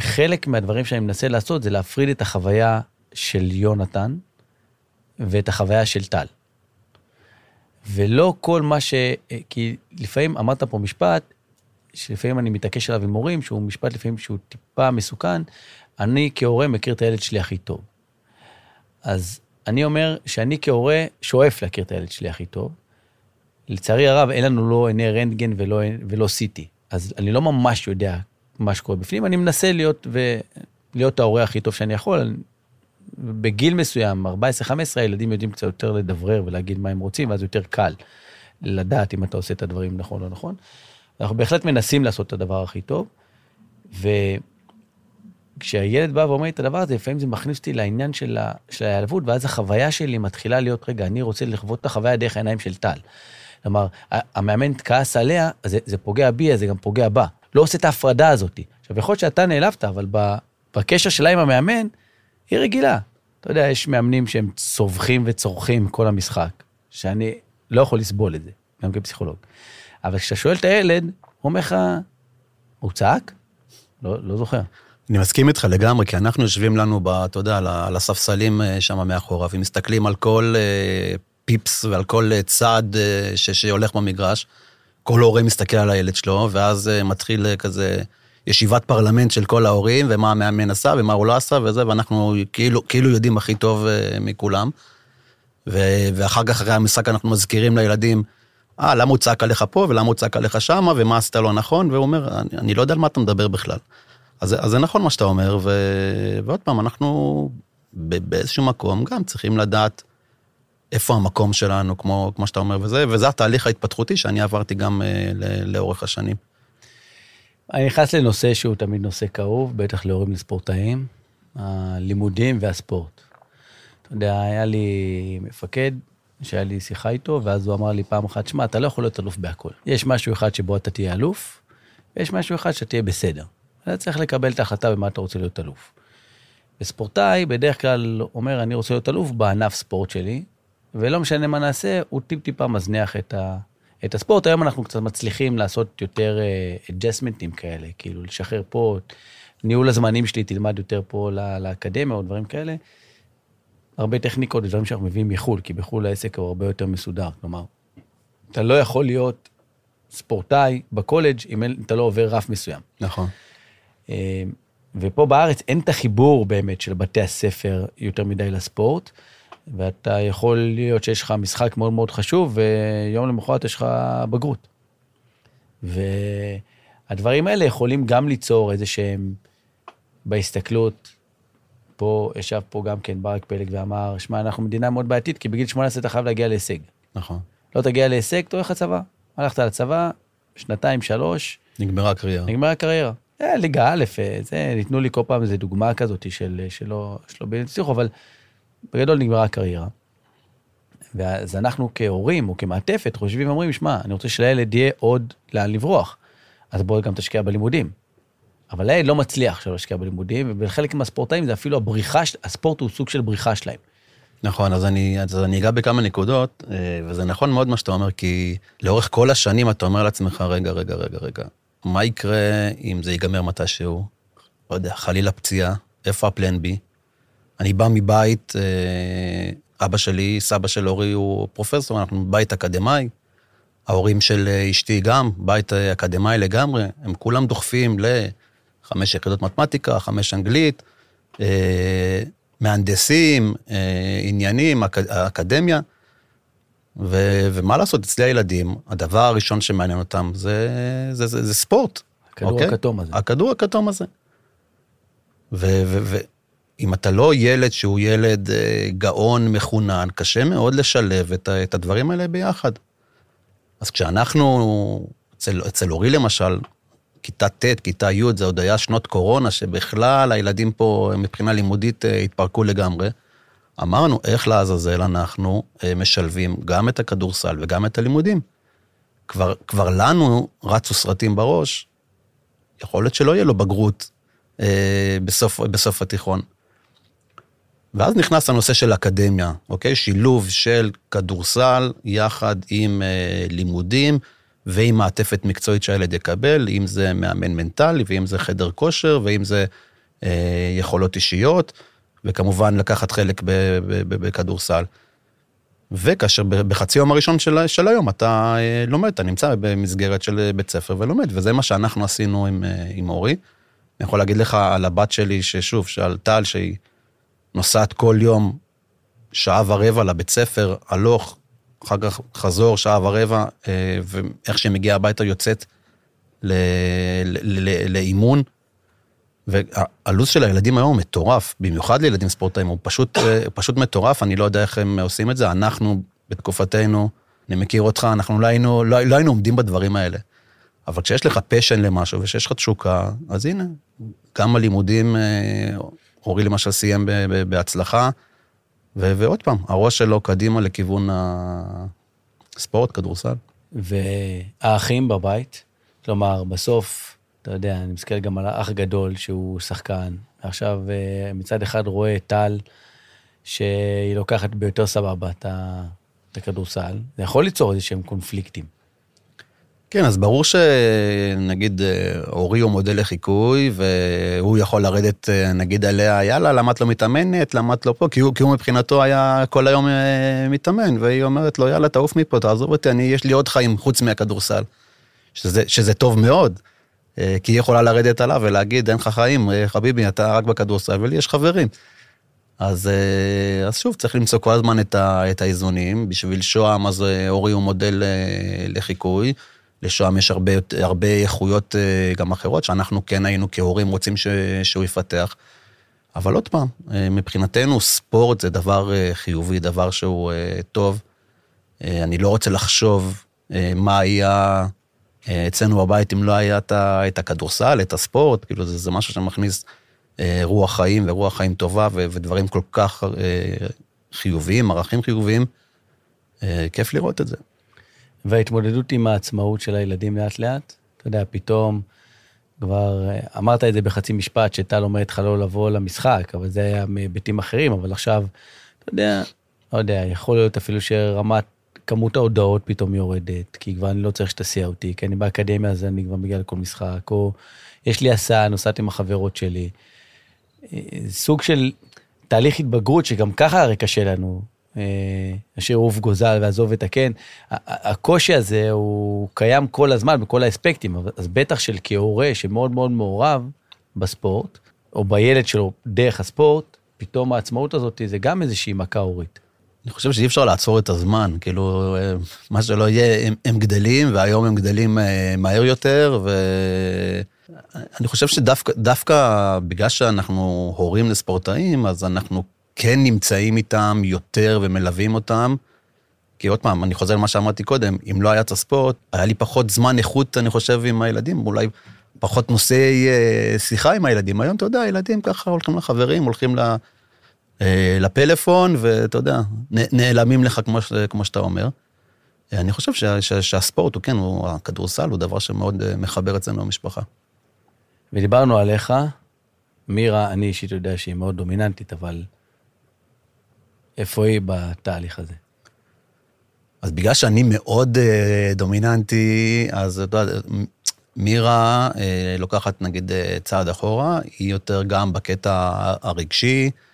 A: חלק מהדברים שאני מנסה לעשות זה להפריד את החוויה של יונתן, ואת החוויה של טל. ולא כל מה ש... כי לפעמים אמרת פה משפט, שלפעמים אני מתעקש עליו עם הורים, שהוא משפט לפעמים שהוא טיפה מסוכן, אני כהורה מכיר את הילד שלי הכי טוב. אז אני אומר שאני כהורה שואף להכיר את הילד שלי הכי טוב. לצערי הרב, אין לנו לא עיני רנטגן ולא, ולא CT. אז אני לא ממש יודע מה שקורה בפנים, אני מנסה להיות, ולהיות ההורה הכי טוב שאני יכול, בגיל מסוים, 14-15, הילדים יודעים קצת יותר לדברר ולהגיד מה הם רוצים, ואז יותר קל לדעת אם אתה עושה את הדברים נכון או נכון. אנחנו בהחלט מנסים לעשות את הדבר הכי טוב, וכשהילד בא ואומר לי את הדבר הזה, לפעמים זה מכניס אותי לעניין של, ה... של ההיעלבות, ואז החוויה שלי מתחילה להיות, רגע, אני רוצה לחוות את החוויה דרך העיניים של טל. כלומר, המאמן כעס עליה, זה, זה פוגע בי, זה גם פוגע בה. לא עושה את ההפרדה הזאת. עכשיו, יכול להיות שאתה נעלבת, אבל בקשר שלה עם המאמן, היא רגילה. אתה יודע, יש מאמנים שהם צווחים וצורכים כל המשחק, שאני לא יכול לסבול את זה, גם כפסיכולוג. אבל כשאתה שואל את הילד, הוא אומר לך, הוא צעק? לא, לא זוכר.
B: אני מסכים איתך לגמרי, כי אנחנו יושבים לנו, ב, אתה יודע, על הספסלים אה, שם מאחורה, ומסתכלים על כל אה, פיפס ועל כל אה, צעד שהולך במגרש. כל הורה מסתכל על הילד שלו, ואז מתחיל כזה ישיבת פרלמנט של כל ההורים, ומה המאמן עשה ומה הוא לא עשה וזה, ואנחנו כאילו, כאילו יודעים הכי טוב מכולם. ו, ואחר כך, אחרי המשחק, אנחנו מזכירים לילדים, אה, למה הוא צעק עליך פה, ולמה הוא צעק עליך שמה, ומה עשית לא נכון, והוא אומר, אני, אני לא יודע על מה אתה מדבר בכלל. אז, אז זה נכון מה שאתה אומר, ו, ועוד פעם, אנחנו באיזשהו מקום גם צריכים לדעת איפה המקום שלנו, כמו, כמו שאתה אומר, וזה, וזה התהליך ההתפתחותי שאני עברתי גם uh, לאורך השנים.
A: אני נכנס לנושא שהוא תמיד נושא כאוב, בטח להורים לספורטאים, הלימודים והספורט. אתה יודע, היה לי מפקד שהיה לי שיחה איתו, ואז הוא אמר לי פעם אחת, שמע, אתה לא יכול להיות אלוף בהכל. יש משהו אחד שבו אתה תהיה אלוף, ויש משהו אחד שתהיה בסדר. אתה צריך לקבל את ההחלטה במה אתה רוצה להיות אלוף. וספורטאי בדרך כלל אומר, אני רוצה להיות אלוף בענף ספורט שלי, ולא משנה מה נעשה, הוא טיפ-טיפה מזניח את, ה, את הספורט. היום אנחנו קצת מצליחים לעשות יותר אג'סמנטים uh, כאלה, כאילו לשחרר פה, ניהול הזמנים שלי תלמד יותר פה לאקדמיה או דברים כאלה. הרבה טכניקות ודברים שאנחנו מביאים מחו"ל, כי בחו"ל העסק הוא הרבה יותר מסודר. כלומר, אתה לא יכול להיות ספורטאי בקולג' אם אתה לא עובר רף מסוים.
B: נכון.
A: ופה בארץ אין את החיבור באמת של בתי הספר יותר מדי לספורט, ואתה יכול להיות שיש לך משחק מאוד מאוד חשוב, ויום למחרת יש לך בגרות. והדברים האלה יכולים גם ליצור איזה שהם, בהסתכלות, פה, ישב פה גם כן ברק פלג ואמר, שמע, אנחנו מדינה מאוד בעייתית, כי בגיל 18 אתה חייב להגיע להישג.
B: נכון.
A: לא תגיע להישג, אתה הולך לצבא. הלכת לצבא, שנתיים, שלוש.
B: נגמרה הקריירה.
A: נגמרה הקריירה. אה, ליגה א', אה, זה, ניתנו לי כל פעם איזו דוגמה כזאת של, שלא, שלא באמת הצליחו, אבל בגדול נגמרה הקריירה. ואז אנחנו כהורים או כמעטפת חושבים ואומרים, שמע, אני רוצה שלילד יהיה עוד לאן לברוח, אז בואו גם תשקיע בלימודים. אבל הילד לא מצליח עכשיו להשקיע בלימודים, ובחלק מהספורטאים זה אפילו הבריחה, הספורט הוא סוג של בריחה שלהם.
B: נכון, אז אני, אז אני אגע בכמה נקודות, אה, וזה נכון מאוד מה שאתה אומר, כי לאורך כל השנים אתה אומר לעצמך, רגע, רגע, רגע, רגע, מה יקרה אם זה ייגמר מתישהו? לא יודע, חלילה פציעה, איפה הפלן בי? אני בא מבית, אה, אבא שלי, סבא של אורי הוא פרופסור, אנחנו בית אקדמאי, ההורים של אשתי גם, בית אקדמאי לגמרי, הם כולם דוחפים לחמש יחידות מתמטיקה, חמש אנגלית, אה, מהנדסים, אה, עניינים, אק, אקדמיה. ו, ומה לעשות, אצלי הילדים, הדבר הראשון שמעניין אותם זה, זה, זה, זה ספורט.
A: הכדור אוקיי? הכתום הזה.
B: הכדור הכתום הזה. ואם אתה לא ילד שהוא ילד אה, גאון, מחונן, קשה מאוד לשלב את, את הדברים האלה ביחד. אז כשאנחנו, אצל, אצל אורי למשל, כיתה ט', כיתה י', זה עוד היה שנות קורונה, שבכלל הילדים פה מבחינה לימודית אה, התפרקו לגמרי. אמרנו, איך לעזאזל אנחנו אה, משלבים גם את הכדורסל וגם את הלימודים. כבר, כבר לנו רצו סרטים בראש, יכול להיות שלא יהיה לו בגרות אה, בסוף, בסוף התיכון. ואז נכנס הנושא של אקדמיה, אוקיי? שילוב של כדורסל יחד עם אה, לימודים ועם מעטפת מקצועית שהילד יקבל, אם זה מאמן מנטלי, ואם זה חדר כושר, ואם זה אה, יכולות אישיות. וכמובן לקחת חלק בכדורסל. וכאשר בחצי יום הראשון של, של היום אתה אה, לומד, אתה נמצא במסגרת של בית ספר ולומד, וזה מה שאנחנו עשינו עם, אה, עם אורי. אני יכול להגיד לך על הבת שלי, ששוב, שעל טל, שהיא נוסעת כל יום שעה ורבע לבית ספר, הלוך, אחר כך חזור, שעה ורבע, אה, ואיך שהיא מגיעה הביתה יוצאת לאימון. והלו"ז של הילדים היום הוא מטורף, במיוחד לילדים ספורטאים, הוא פשוט, אה, פשוט מטורף, אני לא יודע איך הם עושים את זה. אנחנו, בתקופתנו, אני מכיר אותך, אנחנו לא היינו, לא, לא היינו עומדים בדברים האלה. אבל כשיש לך פשן למשהו ושיש לך תשוקה, אז הנה, גם הלימודים, אה, אורי למשל סיים בהצלחה, ו- ועוד פעם, הראש שלו קדימה לכיוון הספורט, כדורסל.
A: והאחים בבית, כלומר, בסוף אתה יודע, אני מסתכל גם על האח גדול שהוא שחקן. עכשיו אה, מצד אחד רואה טל, שהיא לוקחת ביותר סבבה את הכדורסל. זה יכול ליצור איזה שהם קונפליקטים.
B: כן, אז ברור שנגיד אה, אורי הוא מודל לחיקוי, והוא יכול לרדת אה, נגיד עליה, יאללה, למה את לא מתאמנת, למה את לא פה? כי הוא, כי הוא מבחינתו היה כל היום מתאמן, והיא אומרת לו, יאללה, תעוף מפה, תעזוב אותי, אני, יש לי עוד חיים חוץ מהכדורסל. שזה, שזה טוב מאוד. אה, כי היא יכולה לרדת עליו ולהגיד, אין לך חיים, אה, חביבי, אתה רק בכדורסל, ולי יש חברים. אז, אה, אז שוב, צריך למצוא כל הזמן את, ה, את האיזונים. בשביל שוהם, אז אורי הוא מודל לחיקוי. לשוהם יש הרבה, הרבה איכויות גם אחרות, שאנחנו כן היינו כהורים רוצים ש, שהוא יפתח. אבל עוד פעם, מבחינתנו ספורט זה דבר חיובי, דבר שהוא טוב. אני לא רוצה לחשוב מה היה אצלנו בבית, אם לא היה את הכדורסל, את הספורט, כאילו זה, זה משהו שמכניס אה, רוח חיים ורוח חיים טובה ו, ודברים כל כך אה, חיוביים, ערכים חיוביים, אה, כיף לראות את זה.
A: וההתמודדות עם העצמאות של הילדים לאט לאט, אתה יודע, פתאום כבר אה, אמרת את זה בחצי משפט, שטל אומרת לך לא לבוא למשחק, אבל זה היה מהיבטים אחרים, אבל עכשיו, אתה יודע, לא יודע, יכול להיות אפילו שרמת, כמות ההודעות פתאום יורדת, כי כבר אני לא צריך שתסיע אותי, כי אני באקדמיה, אז אני כבר מגיע לכל משחק, או יש לי הסעה, נוסעת עם החברות שלי. אה, סוג של תהליך התבגרות, שגם ככה הרי קשה לנו, אה, אשר עוף גוזל ועזוב ותקן. הקושי הזה הוא קיים כל הזמן בכל האספקטים, אז בטח של כהורה שמאוד מאוד מעורב בספורט, או בילד שלו דרך הספורט, פתאום העצמאות הזאת זה גם איזושהי מכה הורית.
B: אני חושב שאי אפשר לעצור את הזמן, כאילו, אה, מה שלא יהיה, הם, הם גדלים, והיום הם גדלים אה, מהר יותר, ואני חושב שדווקא בגלל שאנחנו הורים לספורטאים, אז אנחנו כן נמצאים איתם יותר ומלווים אותם. כי עוד פעם, אני חוזר למה שאמרתי קודם, אם לא היה את הספורט, היה לי פחות זמן איכות, אני חושב, עם הילדים, אולי פחות נושאי אה, שיחה עם הילדים. היום, אתה יודע, הילדים ככה הולכים לחברים, הולכים אה, לפלאפון, ואתה יודע, נעלמים לך כמו, כמו שאתה אומר. אה, אני חושב שה, שה, שהספורט הוא כן, הוא, הכדורסל הוא דבר שמאוד מחבר אצלנו במשפחה.
A: ודיברנו עליך, מירה, אני אישית יודע שהיא מאוד דומיננטית, אבל איפה היא בתהליך הזה?
B: אז בגלל שאני מאוד uh, דומיננטי, אז אתה יודע, מירה uh, לוקחת נגיד צעד אחורה, היא יותר גם בקטע הרגשי, uh,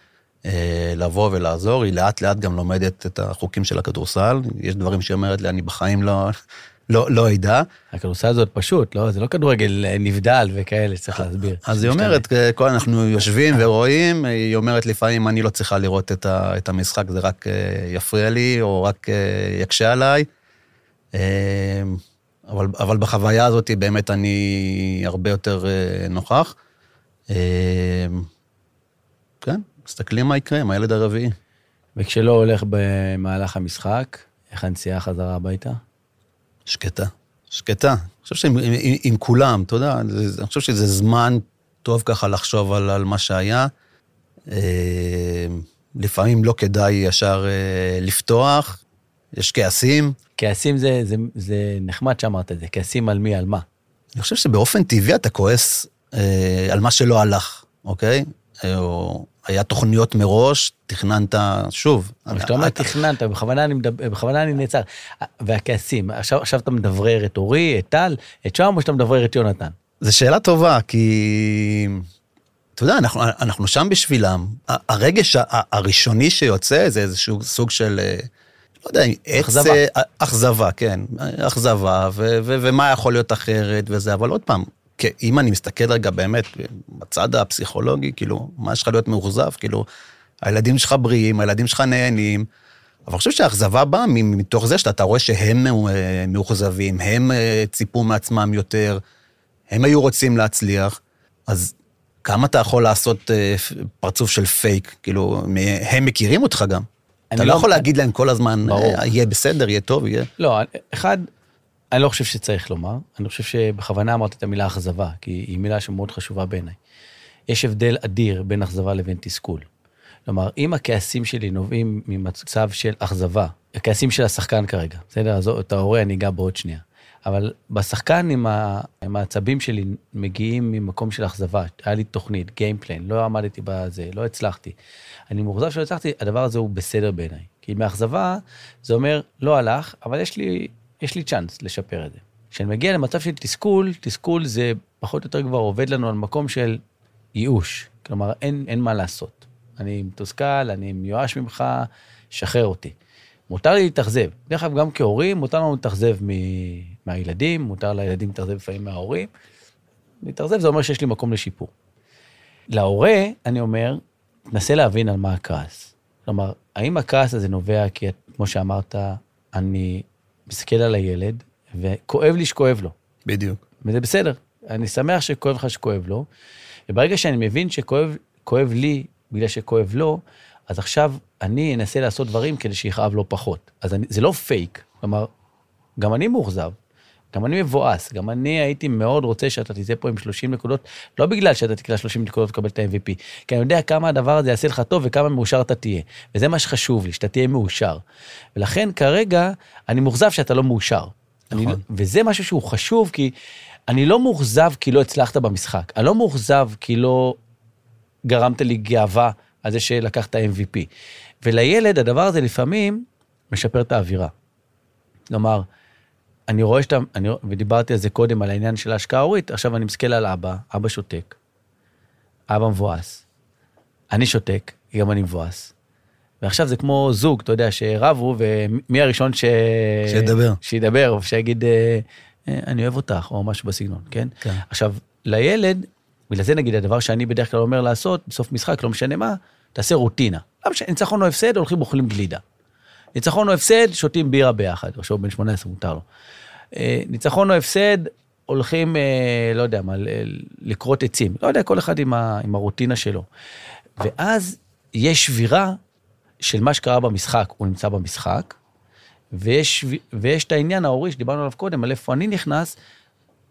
B: לבוא ולעזור, היא לאט לאט גם לומדת את החוקים של הכדורסל, יש דברים שהיא אומרת לי, אני בחיים לא, לא, לא ידע.
A: הכדורסל הזאת פשוט, לא? זה לא כדורגל אה, נבדל וכאלה, צריך להסביר.
B: אז היא אומרת, כל אנחנו יושבים ורואים, היא אומרת לפעמים אני לא צריכה לראות את, ה, את המשחק, זה רק אה, יפריע לי, או רק אה, יקשה עליי. אבל, אבל בחוויה הזאת באמת אני הרבה יותר נוכח. כן, מסתכלים מה יקרה עם הילד הרביעי.
A: וכשלא הולך במהלך המשחק, איך הנסיעה חזרה הביתה?
B: שקטה. שקטה. אני חושב שעם עם, עם, עם כולם, אתה יודע, אני חושב שזה זמן טוב ככה לחשוב על, על מה שהיה. אה, לפעמים לא כדאי ישר אה, לפתוח, יש כעסים.
A: כעסים זה, זה, זה נחמד שאמרת את זה, כעסים על מי, על מה?
B: אני חושב שבאופן טבעי אתה כועס אה, על מה שלא הלך, אוקיי? או היה תוכניות מראש, תכננת, שוב.
A: כשאתה אומר תכננת, בכוונה אני, מדבר, בכוונה אני נעצר. והכעסים, עכשיו, עכשיו אתה מדברר את אורי, את טל, את שם, או שאתה מדברר את יונתן?
B: זו שאלה טובה, כי... אתה יודע, אנחנו, אנחנו שם בשבילם. הרגש הראשוני שיוצא זה איזשהו סוג של, אה, לא יודע, אכזבה. אכזבה, כן. אכזבה, ו, ו, ומה יכול להיות אחרת וזה, אבל עוד פעם, אם אני מסתכל רגע באמת בצד הפסיכולוגי, כאילו, מה יש לך להיות מאוכזב? כאילו, הילדים שלך בריאים, הילדים שלך נהנים, אבל אני חושב שהאכזבה באה מתוך זה שאתה רואה שהם אה, מאוכזבים, הם אה, ציפו מעצמם יותר, הם היו רוצים להצליח, אז כמה אתה יכול לעשות אה, פרצוף של פייק? כאילו, הם מכירים אותך גם. אתה לא, לא יכול להגיד להם כל הזמן, ברור. יהיה בסדר, יהיה טוב, יהיה...
A: לא, אחד, אני לא חושב שצריך לומר, אני חושב שבכוונה אמרתי את המילה אכזבה, כי היא מילה שמאוד חשובה בעיניי. יש הבדל אדיר בין אכזבה לבין תסכול. כלומר, אם הכעסים שלי נובעים ממצב של אכזבה, הכעסים של השחקן כרגע, בסדר? אז את ההורה אני אגע בעוד שנייה. אבל בשחקן עם, ה... עם העצבים שלי מגיעים ממקום של אכזבה. היה לי תוכנית, גיימפלן, לא עמדתי בזה, לא הצלחתי. אני מאוכזב שלא הצלחתי, הדבר הזה הוא בסדר בעיניי. כי מאכזבה, זה אומר, לא הלך, אבל יש לי יש לי צ'אנס לשפר את זה. כשאני מגיע למצב של תסכול, תסכול זה פחות או יותר כבר עובד לנו על מקום של ייאוש. כלומר, אין, אין מה לעשות. אני מתוסכל, אני מיואש ממך, שחרר אותי. מותר לי להתאכזב. דרך אגב, גם כהורים, מותר לנו להתאכזב מ- מהילדים, מותר לילדים להתאכזב לפעמים מההורים. להתאכזב זה אומר שיש לי מקום לשיפור. להורה, אני אומר, תנסה להבין על מה הכעס. כלומר, האם הכעס הזה נובע כי, כמו שאמרת, אני מסתכל על הילד, וכואב לי שכואב לו.
B: בדיוק.
A: וזה בסדר, אני שמח שכואב לך שכואב לו, וברגע שאני מבין שכואב לי בגלל שכואב לו, אז עכשיו אני אנסה לעשות דברים כדי שיכאב לו פחות. אז אני, זה לא פייק, כלומר, גם אני מאוכזב, גם אני מבואס, גם אני הייתי מאוד רוצה שאתה תצא פה עם 30 נקודות, לא בגלל שאתה תקרא 30 נקודות ותקבל את ה-MVP, כי אני יודע כמה הדבר הזה יעשה לך טוב וכמה מאושר אתה תהיה. וזה מה שחשוב לי, שאתה תהיה מאושר. ולכן כרגע אני מאוכזב שאתה לא מאושר. נכון. אני, וזה משהו שהוא חשוב, כי אני לא מאוכזב כי לא הצלחת במשחק. אני לא מאוכזב כי לא גרמת לי גאווה על זה שלקחת MVP. ולילד, הדבר הזה לפעמים משפר את האווירה. כלומר, אני רואה שאתה, אני, ודיברתי על זה קודם, על העניין של ההשקעה ההורית, עכשיו אני מסתכל על אבא, אבא שותק, אבא מבואס, אני שותק, גם אני מבואס. ועכשיו זה כמו זוג, אתה יודע, שרבו, ומי הראשון ש...
B: שידבר.
A: שידבר, או שיגיד, אה, אה, אני אוהב אותך, או משהו בסגנון, כן?
B: כן.
A: עכשיו, לילד, בגלל זה נגיד, הדבר שאני בדרך כלל אומר לעשות, בסוף משחק, לא משנה מה, תעשה רוטינה. לא משנה, ניצחון או הפסד, הולכים ואוכלים גלידה. ניצחון או הפסד, שותים בירה ביחד, שהוא בן 18, מותר לו. אה, ניצחון או הפסד, הולכים, אה, לא יודע מה, לכרות עצים. לא יודע, כל אחד עם, ה, עם הרוטינה שלו. ואז יש שבירה של מה שקרה במשחק, הוא נמצא במשחק, ויש, ויש את העניין ההורי שדיברנו עליו קודם, על איפה אני נכנס,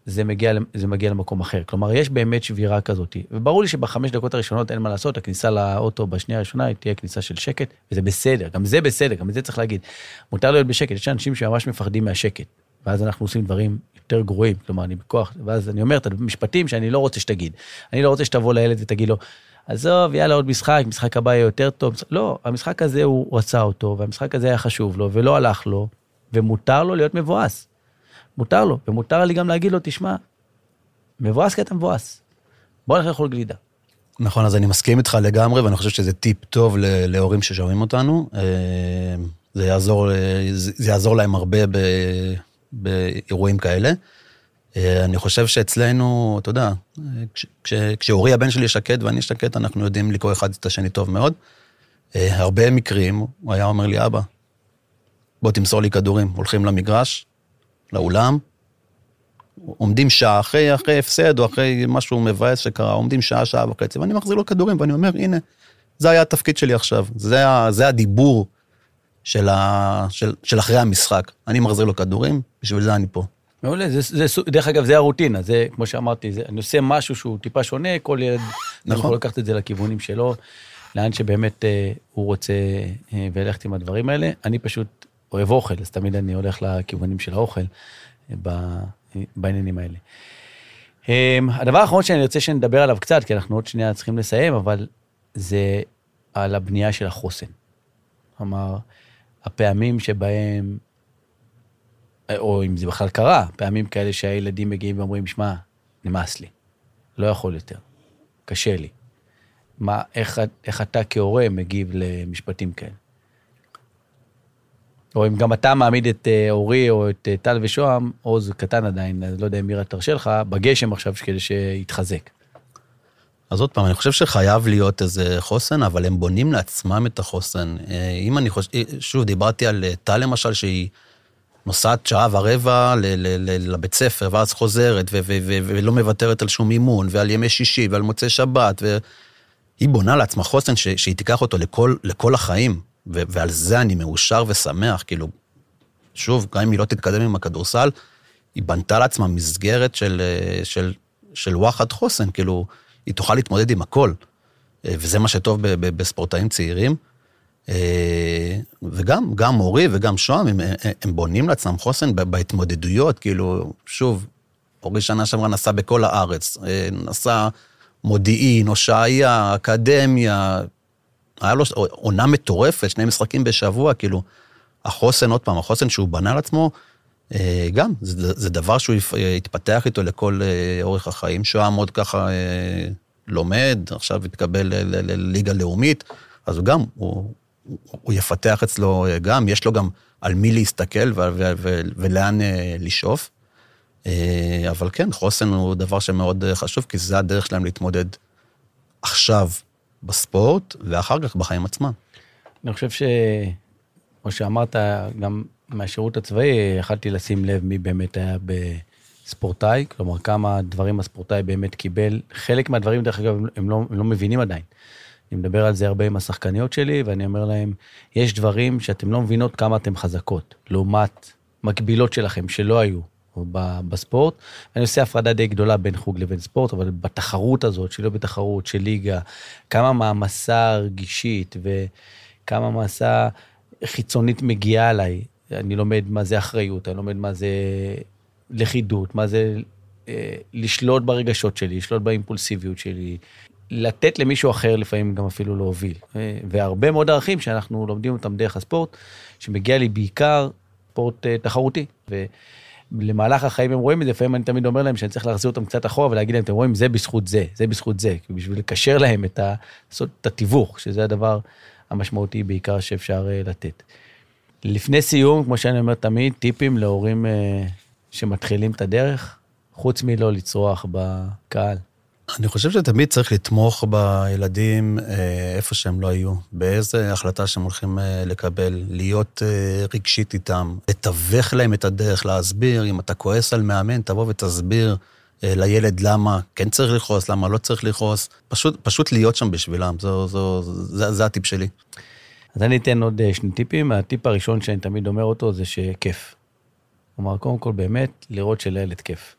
A: זה מגיע, זה מגיע למקום אחר. כלומר, יש באמת שבירה כזאת. וברור לי שבחמש דקות הראשונות אין מה לעשות, הכניסה לאוטו בשנייה הראשונה תהיה כניסה של שקט, וזה בסדר, גם זה בסדר, גם את זה צריך להגיד. מותר להיות בשקט, יש אנשים שממש מפחדים מהשקט, ואז אנחנו עושים דברים יותר גרועים, כלומר, אני בכוח, ואז אני אומר את המשפטים שאני לא רוצה שתגיד. אני לא רוצה שתבוא לילד ותגיד לו, עזוב, יאללה, עוד משחק, משחק הבא יהיה יותר טוב. לא, המשחק הזה הוא רצה אותו, והמשחק הזה היה חשוב לו, ולא הלך לו, ומותר לו להיות מבואס. מותר לו, ומותר לי גם להגיד לו, תשמע, מבואס כי אתה מבואס. בוא נלך לאכול גלידה.
B: נכון, אז אני מסכים איתך לגמרי, ואני חושב שזה טיפ טוב להורים ששומעים אותנו. אה, זה יעזור, אה, זה יעזור להם הרבה ב- באירועים כאלה. אה, אני חושב שאצלנו, אתה יודע, כש- כש- כשאורי הבן שלי שקט ואני שקט, אנחנו יודעים לקרוא אחד את השני טוב מאוד. אה, הרבה מקרים, הוא היה אומר לי, אבא, בוא תמסור לי כדורים. הולכים למגרש, לאולם, עומדים שעה אחרי, אחרי הפסד או אחרי משהו מבאס שקרה, עומדים שעה, שעה וחצי, ואני מחזיר לו כדורים, ואני אומר, הנה, זה היה התפקיד שלי עכשיו, זה, זה הדיבור של, ה, של, של אחרי המשחק. אני מחזיר לו כדורים, בשביל זה אני פה.
A: מעולה, זה, זה, סוג- דרך אגב, זה הרוטינה, זה, כמו שאמרתי, זה, אני עושה משהו שהוא טיפה שונה, כל ילד
B: נכון.
A: יכול לקחת את זה לכיוונים שלו, לאן שבאמת אה, הוא רוצה אה, וללכת עם הדברים האלה. אני פשוט אוהב אוכל, אז תמיד אני הולך לכיוונים של האוכל אה, ב, אה, בעניינים האלה. אה, הדבר האחרון שאני רוצה שנדבר עליו קצת, כי אנחנו עוד שנייה צריכים לסיים, אבל זה על הבנייה של החוסן. כלומר, הפעמים שבהם או אם זה בכלל קרה, פעמים כאלה שהילדים מגיעים ואומרים, שמע, נמאס לי, לא יכול יותר, קשה לי. מה, איך, איך אתה כהורה מגיב למשפטים כאלה? או אם גם אתה מעמיד את אה, אורי או את אה, טל ושוהם, עוז קטן עדיין, אז לא יודע אם מירה תרשה לך, בגשם עכשיו כדי שיתחזק.
B: אז עוד פעם, אני חושב שחייב להיות איזה חוסן, אבל הם בונים לעצמם את החוסן. אה, אם אני חושב, שוב, דיברתי על אה, טל למשל, שהיא נוסעת שעה ורבע לבית ספר, ואז חוזרת, ולא מוותרת על שום אימון, ועל ימי שישי, ועל מוצאי שבת, והיא בונה לעצמה חוסן שהיא תיקח אותו לכל, לכל החיים, ועל זה אני מאושר ושמח, כאילו, שוב, גם אם היא לא תתקדם עם הכדורסל, היא בנתה לעצמה מסגרת של, אה, של, של וואחד חוסן, כאילו, היא תוכל להתמודד עם הכל. אה, וזה מה שטוב בספורטאים צעירים. אה, וגם, גם אורי וגם שוהם, הם, הם- בונים לעצמם חוסן בהתמודדויות, כאילו, שוב, אורי שנה שעברה נסע בכל הארץ, אה, נסע מודיעין, הושעיה, אקדמיה, היה לו עונה מטורפת, שני משחקים בשבוע, כאילו, החוסן, עוד פעם, החוסן שהוא בנה לעצמו, גם, זה, זה דבר שהוא יפ- יתפתח איתו לכל אה, אורך החיים. שוהם עוד ככה אה, לומד, עכשיו התקבל לליגה לאומית, אז הוא גם, הוא, הוא יפתח אצלו אה, גם, יש לו גם על מי להסתכל ו- ו- ו- ולאן אה, לשאוף. אה, אבל כן, חוסן הוא דבר שמאוד אה, חשוב, כי זה הדרך שלהם להתמודד עכשיו בספורט, ואחר כך בחיים עצמם.
A: אני חושב ש... כמו שאמרת, גם מהשירות הצבאי, יכלתי לשים לב מי באמת היה בספורטאי, כלומר, כמה דברים הספורטאי באמת קיבל. חלק מהדברים, דרך אגב, הם לא, הם לא מבינים עדיין. אני מדבר על זה הרבה עם השחקניות שלי, ואני אומר להם, יש דברים שאתם לא מבינות כמה אתן חזקות, לעומת מקבילות שלכם שלא היו בספורט. אני עושה הפרדה די גדולה בין חוג לבין ספורט, אבל בתחרות הזאת, שלא בתחרות, של ליגה, כמה מעמסה רגשית וכמה מעמסה חיצונית מגיעה אליי. אני לומד מה זה אחריות, אני לומד מה זה לכידות, מה זה אה, לשלוט ברגשות שלי, לשלוט באימפולסיביות שלי, לתת למישהו אחר לפעמים גם אפילו להוביל. אה, והרבה מאוד ערכים שאנחנו לומדים אותם דרך הספורט, שמגיע לי בעיקר ספורט אה, תחרותי. ולמהלך החיים הם רואים את זה, לפעמים אני תמיד אומר להם שאני צריך להחזיר אותם קצת אחורה ולהגיד להם, אתם רואים, זה בזכות זה, זה בזכות זה, בשביל לקשר להם את ה... את התיווך, שזה הדבר המשמעותי בעיקר שאפשר לתת. לפני סיום, כמו שאני אומר תמיד, טיפים להורים שמתחילים את הדרך, חוץ מלא לצרוח בקהל.
B: אני חושב שתמיד צריך לתמוך בילדים אה, איפה שהם לא היו, באיזה החלטה שהם הולכים אה, לקבל, להיות אה, רגשית איתם, לתווך להם את הדרך, להסביר, אם אתה כועס על מאמן, תבוא ותסביר לילד למה כן צריך לכעוס, למה לא צריך לכעוס, פשוט, פשוט להיות שם בשבילם, זו, זו, זה, זה הטיפ שלי.
A: אז אני אתן עוד שני טיפים. הטיפ הראשון שאני תמיד אומר אותו זה שכיף. כלומר, קודם כל באמת לראות שלילד כיף.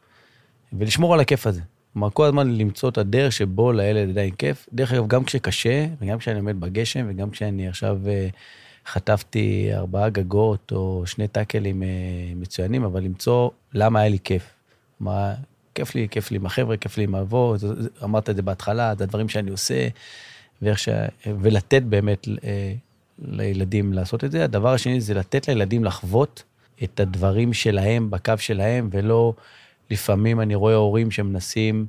A: ולשמור על הכיף הזה. כלומר, כל הזמן למצוא את הדרך שבו לילד עדיין כיף. דרך אגב, גם כשקשה, וגם כשאני עומד בגשם, וגם כשאני עכשיו uh, חטפתי ארבעה גגות או שני טאקלים uh, מצוינים, אבל למצוא למה היה לי כיף. כלומר, כיף לי, כיף לי עם החבר'ה, כיף לי עם האבות, אמרת את זה בהתחלה, זה הדברים שאני עושה, ש... ולתת באמת לילדים לעשות את זה. הדבר השני זה לתת לילדים לחוות את הדברים שלהם בקו שלהם, ולא... לפעמים אני רואה הורים שמנסים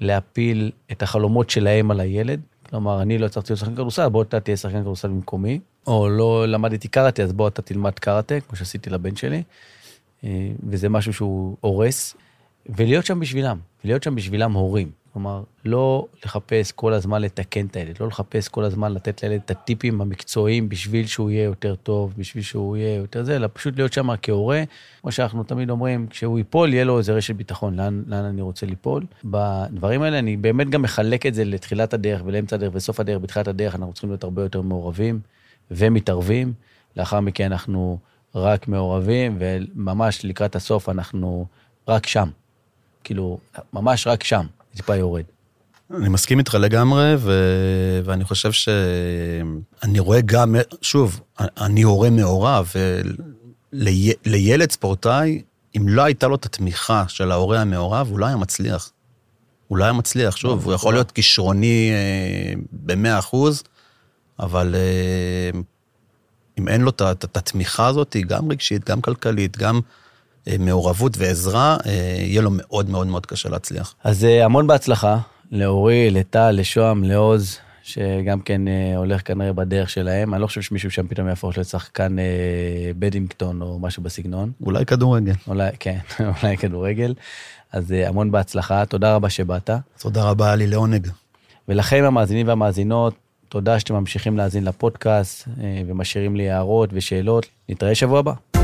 A: להפיל את החלומות שלהם על הילד. כלומר, אני לא הצלחתי להיות שחקן כדורסל, בוא אתה תהיה שחקן כדורסל במקומי. או לא למדתי קראטה, אז בוא אתה תלמד קראטה, כמו שעשיתי לבן שלי. אה, וזה משהו שהוא הורס. ולהיות שם בשבילם, להיות שם בשבילם הורים. כלומר, לא לחפש כל הזמן לתקן את הילד, לא לחפש כל הזמן לתת לילד את הטיפים המקצועיים בשביל שהוא יהיה יותר טוב, בשביל שהוא יהיה יותר זה, אלא פשוט להיות שם כהורה. כמו שאנחנו תמיד אומרים, כשהוא ייפול, יהיה לו איזה רשת ביטחון, לאן, לאן אני רוצה ליפול. בדברים האלה, אני באמת גם מחלק את זה לתחילת הדרך ולאמצע הדרך וסוף הדרך. בתחילת הדרך אנחנו צריכים להיות הרבה יותר מעורבים ומתערבים. לאחר מכן אנחנו רק מעורבים, וממש לקראת הסוף אנחנו רק שם. כאילו, ממש רק שם. טיפה יורד.
B: אני מסכים איתך לגמרי, ו... ואני חושב שאני רואה גם, שוב, אני הורה מעורב, ולילד לי... ספורטאי, אם לא הייתה לו את התמיכה של ההורה המעורב, הוא לא היה מצליח. הוא לא היה מצליח, שוב, הוא יכול להיות כישרוני אה, ב-100 אחוז, אבל אה, אם אין לו את התמיכה הזאת, גם רגשית, גם כלכלית, גם מעורבות ועזרה, אה, יהיה לו מאוד מאוד מאוד קשה להצליח.
A: אז אה, המון בהצלחה לאורי, לטל, לשוהם, לעוז, שגם כן הולך כנראה בדרך שלהם. אני לא חושב שמישהו שם פתאום יהפוך להיות שחקן בדינגטון או משהו בסגנון.
B: אולי כדורגל.
A: אולי, כן, אולי כדורגל. אז המון בהצלחה, תודה רבה שבאת.
B: תודה רבה, היה לי לעונג.
A: ולכם המאזינים והמאזינות, תודה שאתם ממשיכים להאזין לפודקאסט ומשאירים לי הערות ושאלות. נתראה שבוע הבא.